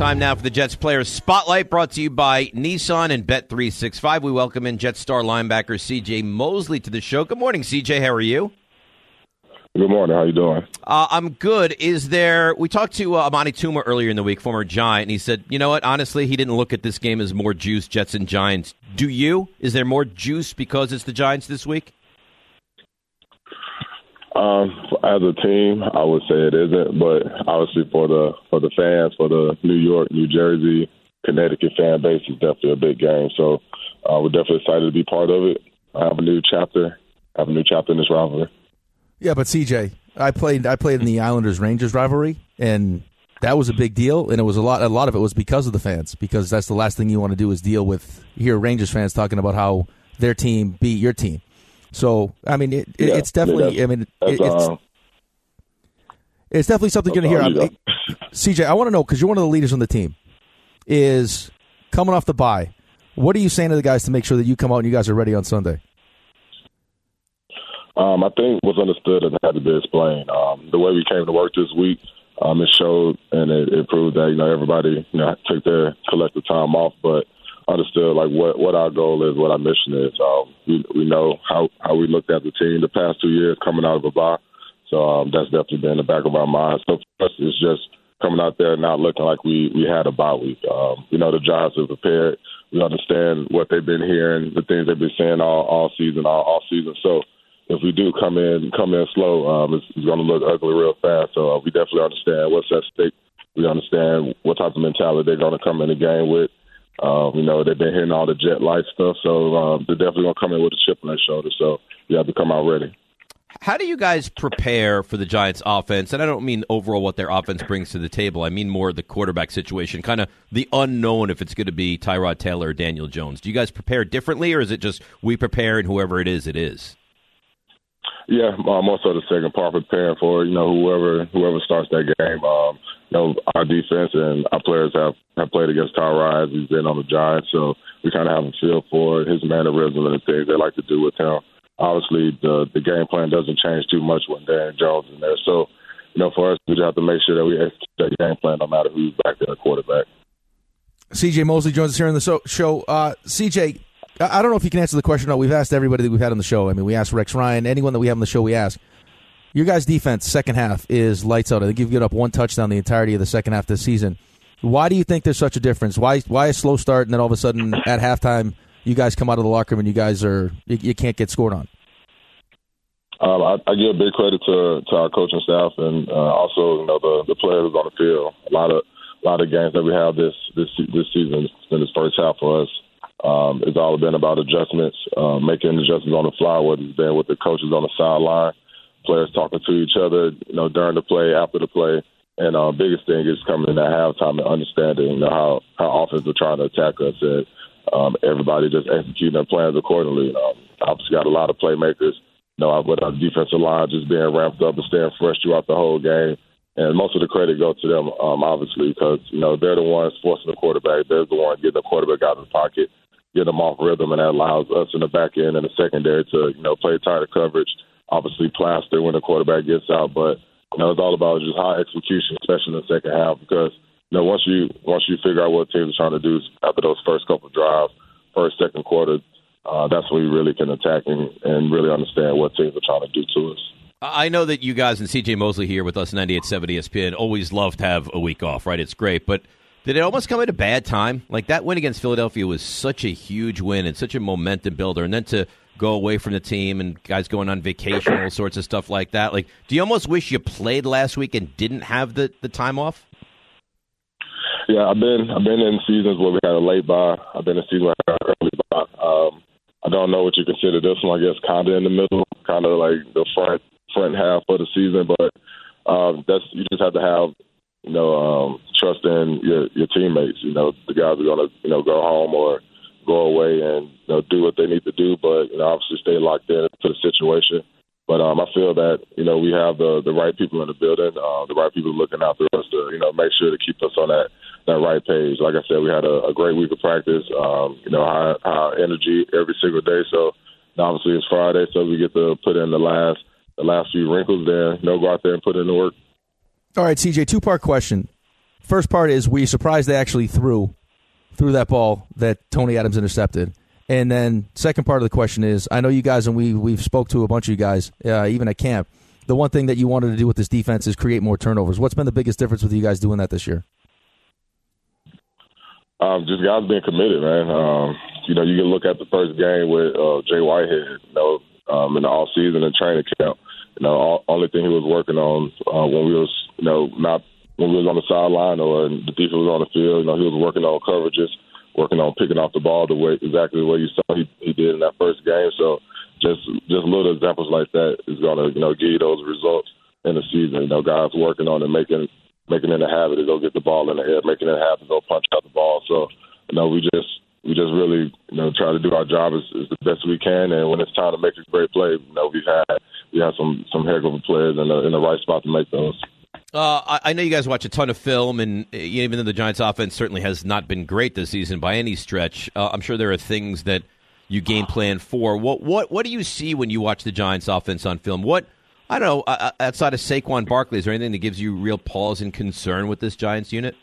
Time now for the Jets Players Spotlight brought to you by Nissan and Bet365. We welcome in Jet star linebacker CJ Mosley to the show. Good morning, CJ. How are you? Good morning. How are you doing? Uh, I'm good. Is there? We talked to uh, Amani Toomer earlier in the week, former Giant, and he said, you know what? Honestly, he didn't look at this game as more juice, Jets and Giants. Do you? Is there more juice because it's the Giants this week? Um, as a team, I would say it isn't, but obviously for the for the fans, for the New York, New Jersey, Connecticut fan base, it's definitely a big game. So uh, we're definitely excited to be part of it. I have a new chapter. I have a new chapter in this rivalry. Yeah, but CJ, I played I played in the Islanders Rangers rivalry, and that was a big deal, and it was a lot. A lot of it was because of the fans, because that's the last thing you want to do is deal with hear Rangers fans talking about how their team beat your team. So I mean, it, it, Yeah, it's definitely. that's- I mean, it, it's uh, it's definitely something you're going to hear. all you I- CJ, I want to know because you're one of the leaders on the team. Is coming off the bye. What are you saying to the guys to make sure that you come out and you guys are ready on Sunday? Um, I think what's understood and had to be explained. Um, the way we came to work this week, um, it showed and it, it proved that you know everybody you know took their collective time off, but understood like what what our goal is, what our mission is. Um, we we know how how we looked at the team the past two years coming out of a bye, so um, that's definitely been in the back of our minds. So for us, it's just coming out there not looking like we we had a bye week. Um, you know the Giants are prepared. We understand what they've been hearing, the things they've been saying all all season, all, all season. So if we do come in come in slow, um, it's, it's going to look ugly real fast. So uh, we definitely understand what's at stake. We understand what type of mentality they're going to come in the game with. Um, you know, they've been hearing all the jet light stuff, so um, they're definitely going to come in with a chip on their shoulder. So you have to come out ready. How do you guys prepare for the Giants' offense? And I don't mean overall what their offense brings to the table. I mean more the quarterback situation, kind of the unknown if it's going to be Tyrod Taylor or Daniel Jones. Do you guys prepare differently, or is it just we prepare and whoever it is, it is? Yeah, uh, more so the second part, preparing for you know whoever whoever starts that game. Um, you know our defense and our players have have played against Tyrod. He's been on the Giants, so we kind of have a feel for his mannerism and the things they like to do with him. Obviously, the the game plan doesn't change too much when Daniel Jones is there. So, you know, for us, we just have to make sure that we execute that game plan no matter who's back there, quarterback. CJ Mosley joins us here on the show. Uh, CJ, I don't know if you can answer the question. No, we've asked everybody that we've had on the show. I mean, we asked Rex Ryan, anyone that we have on the show, we ask. Your guys' defense, second half, is lights out. I think you've given up one touchdown the entirety of the second half this season. Why do you think there's such a difference? Why why a slow start and then all of a sudden at halftime you guys come out of the locker room and you guys are you, you can't get scored on? Um, I, I give big credit to to our coaching staff and uh, also you know the the players on the field. A lot of a lot of games that we have this this this season in this first half for us. Um, it's all been about adjustments, uh, making adjustments on the fly. Whether it's been with the coaches on the sideline, players talking to each other, you know, during the play, after the play, and uh, biggest thing is coming in at halftime and understanding you know, how how offense are trying to attack us and um, everybody just executing their plans accordingly. Um, obviously, got a lot of playmakers you know, with our defensive line just being ramped up and staying fresh throughout the whole game. And most of the credit goes to them, um, obviously, because, you know, they're the ones forcing the quarterback. They're the ones getting the quarterback out of the pocket, getting them off rhythm, and that allows us in the back end and the secondary to, you know, play tighter coverage, obviously plaster when the quarterback gets out. But, you know, it's all about just high execution, especially in the second half, because, you know, once you once you figure out what teams are trying to do after those first couple drives, first, second quarter, uh, that's when you really can attack and, and really understand what teams are trying to do to us. I know that you guys and CJ Mosley here with us, 98.7 ESPN, always love to have a week off, right? It's great. But did it almost come at a bad time? Like that win against Philadelphia was such a huge win and such a momentum builder. And then to go away from the team and guys going on vacation, all sorts of stuff like that. Like, do you almost wish you played last week and didn't have the, the time off? Yeah, I've been I've been in seasons where we had a late bye. I've been in seasons where I had an early bye. Um, I don't know what you consider this one. I guess kind of in the middle, kind of like the front front half of the season. But um, that's you just have to have you know um, trust in your your teammates. You know the guys are gonna you know go home or go away and you know do what they need to do, but you know obviously stay locked in to the situation. But um, I feel that you know we have the the right people in the building, uh, the right people looking after us to you know make sure to keep us on that that right page. Like I said, we had a, a great week of practice. Um, you know, high, high energy every single day. So obviously it's Friday, so we get to put in the last the last few wrinkles there. You know, go out there and put in the work. All right, CJ, two part question. First part is, were you surprised they actually threw threw that ball that Tony Adams intercepted? And then second part of the question is, I know you guys and we we've spoke to a bunch of you guys, uh, even at camp. The one thing that you wanted to do with this defense is create more turnovers. What's been the biggest difference with you guys doing that this year? Um, just guys being committed, man. Um, you know, you can look at the first game with uh, Jay Whitehead. You know, um, in the off season and training camp. You know, only thing he was working on uh, when we was, you know, not when we was on the sideline or the defense was on the field. You know, he was working on coverages, working on picking off the ball the way exactly the way you saw he, he did in that first game. So just just little examples like that is gonna you know give you those results in the season. You know, guys working on and making making it a habit to go get the ball in the air, making it to go punch out the ball. So, you know, we just we just really, you know, try to do our job as, as the best we can. And when it's time to make a great play, you know, we've had we have some some heck of players in the in the right spot to make those. Uh, I, I know you guys watch a ton of film, and uh, even though the Giants' offense certainly has not been great this season by any stretch, uh, I'm sure there are things that you game plan for. What what what do you see when you watch the Giants' offense on film? What I don't know, uh, uh, outside of Saquon Barkley, is there anything that gives you real pause and concern with this Giants unit?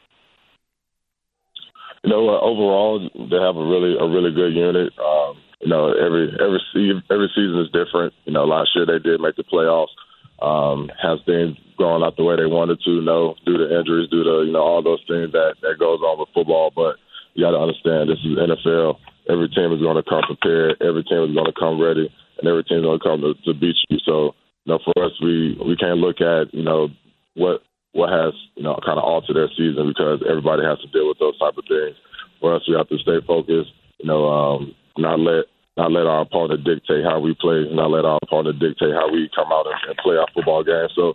You know, uh, overall, they have a really a really good unit. Um, you know, every every every season is different. You know, last year they did make the playoffs. Um, has things gone out the way they wanted to? No, due to injuries, due to you know all those things that that goes on with football. But you got to understand, this is NFL. Every team is going to come prepared. Every team is going to come ready, and every team is going to come to, to beat you. So you know, for us, we we can't look at you know what what has you know kind of altered their season because everybody has to deal with those type of things. For us, we have to stay focused. You know, um, not let not let our opponent dictate how we play, not let our opponent dictate how we come out and, and play our football game. So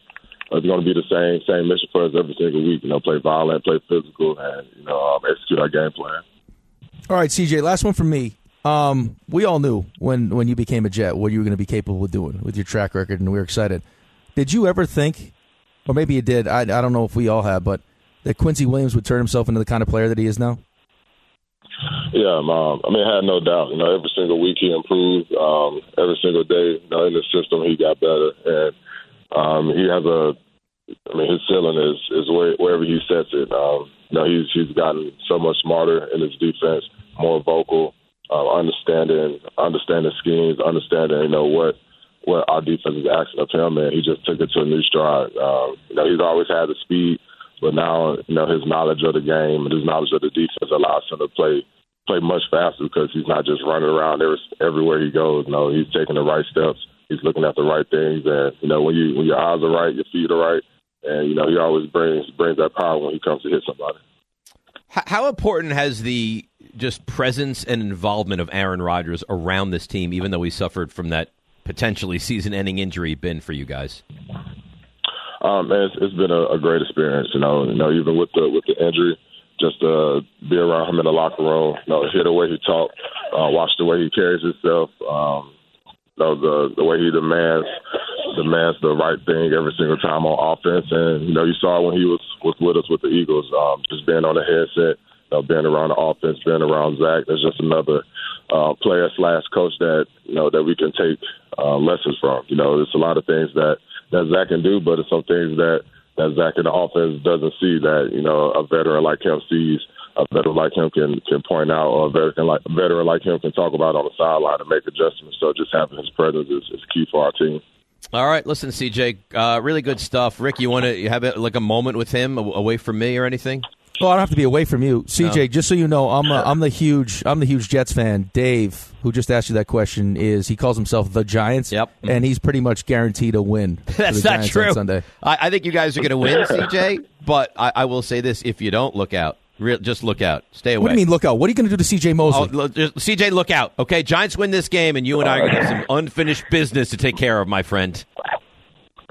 it's going to be the same same mission for us every single week. You know, play violent, play physical, and you know, um, execute our game plan. All right, CJ. Last one from me. Um, we all knew when when you became a Jet what you were going to be capable of doing with your track record, and we were excited. Did you ever think, or maybe you did? I I don't know if we all have, but that Quincy Williams would turn himself into the kind of player that he is now. Yeah, um, I mean, I had no doubt. You know, every single week he improved. Um, every single day, you know, in the system he got better, and um, he has a. I mean, his ceiling is is where, wherever he sets it. Um, you know, he's he's gotten so much smarter in his defense, more vocal, uh, understanding understanding schemes, understanding you know what what our defense is asking of him, and he just took it to a new stride. Um, you know, he's always had the speed, but now you know his knowledge of the game and his knowledge of the defense allows him to play play much faster because he's not just running around every, everywhere he goes. Know, he's taking the right steps. He's looking at the right things, and you know when you when your eyes are right, your feet are right, and you know he always brings brings that power when he comes to hit somebody. How important has the just presence and involvement of Aaron Rodgers around this team, even though he suffered from that potentially season-ending injury, been for you guys? Um, man, it's, it's been a, a great experience. You know, you know, even with the with the injury, just to be around him in the locker room, you know, hear the way he talks, uh, watch the way he carries himself, um, you know, the the way he demands demands the right thing every single time on offense. And you know, you saw when he was was with us with the Eagles, um, just being on the headset, you know, being around the offense, being around Zach. There's just another uh, player slash coach that you know that we can take uh, lessons from. You know, there's a lot of things that that Zach can do, but it's some things that that Zach in the offense doesn't see that you know a veteran like him sees. A veteran like him can can point out, or a veteran like a veteran like him can talk about on the sideline and make adjustments. So just having his presence is, is key for our team. All right, listen, CJ, uh, really good stuff. Rick, you want to have like a moment with him away from me or anything? Well, I don't have to be away from you, CJ. No. Just so you know, I'm a, I'm the huge I'm the huge Jets fan. Dave, who just asked you that question, is he calls himself the Giants? Yep, and he's pretty much guaranteed a win. That's not Giants true. Sunday, I, I, think you guys are going to win, CJ. But I, I, will say this: if you don't, look out. Real, just look out. Stay away. What do you mean, look out? What are you going to do to CJ Mosley? Oh, just, CJ, look out. Okay, Giants win this game, and you and I are going to have some unfinished business to take care of, my friend.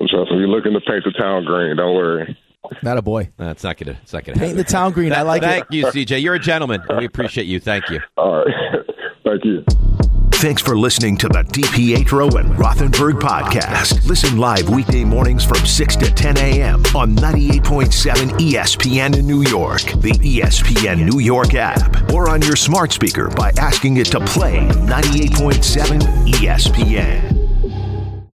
Trust me, you're looking to paint the town green. Don't worry. Not a boy. That's not gonna. It's not gonna. Paint the town green. I like thank it. Thank you, CJ. You're a gentleman. We appreciate you. Thank you. All right. thank you. Thanks for listening to the DiPietro and Rothenberg podcast. Listen live weekday mornings from 6 to 10 a.m. on 98.7 ESPN in New York, the ESPN New York app, or on your smart speaker by asking it to play 98.7 ESPN.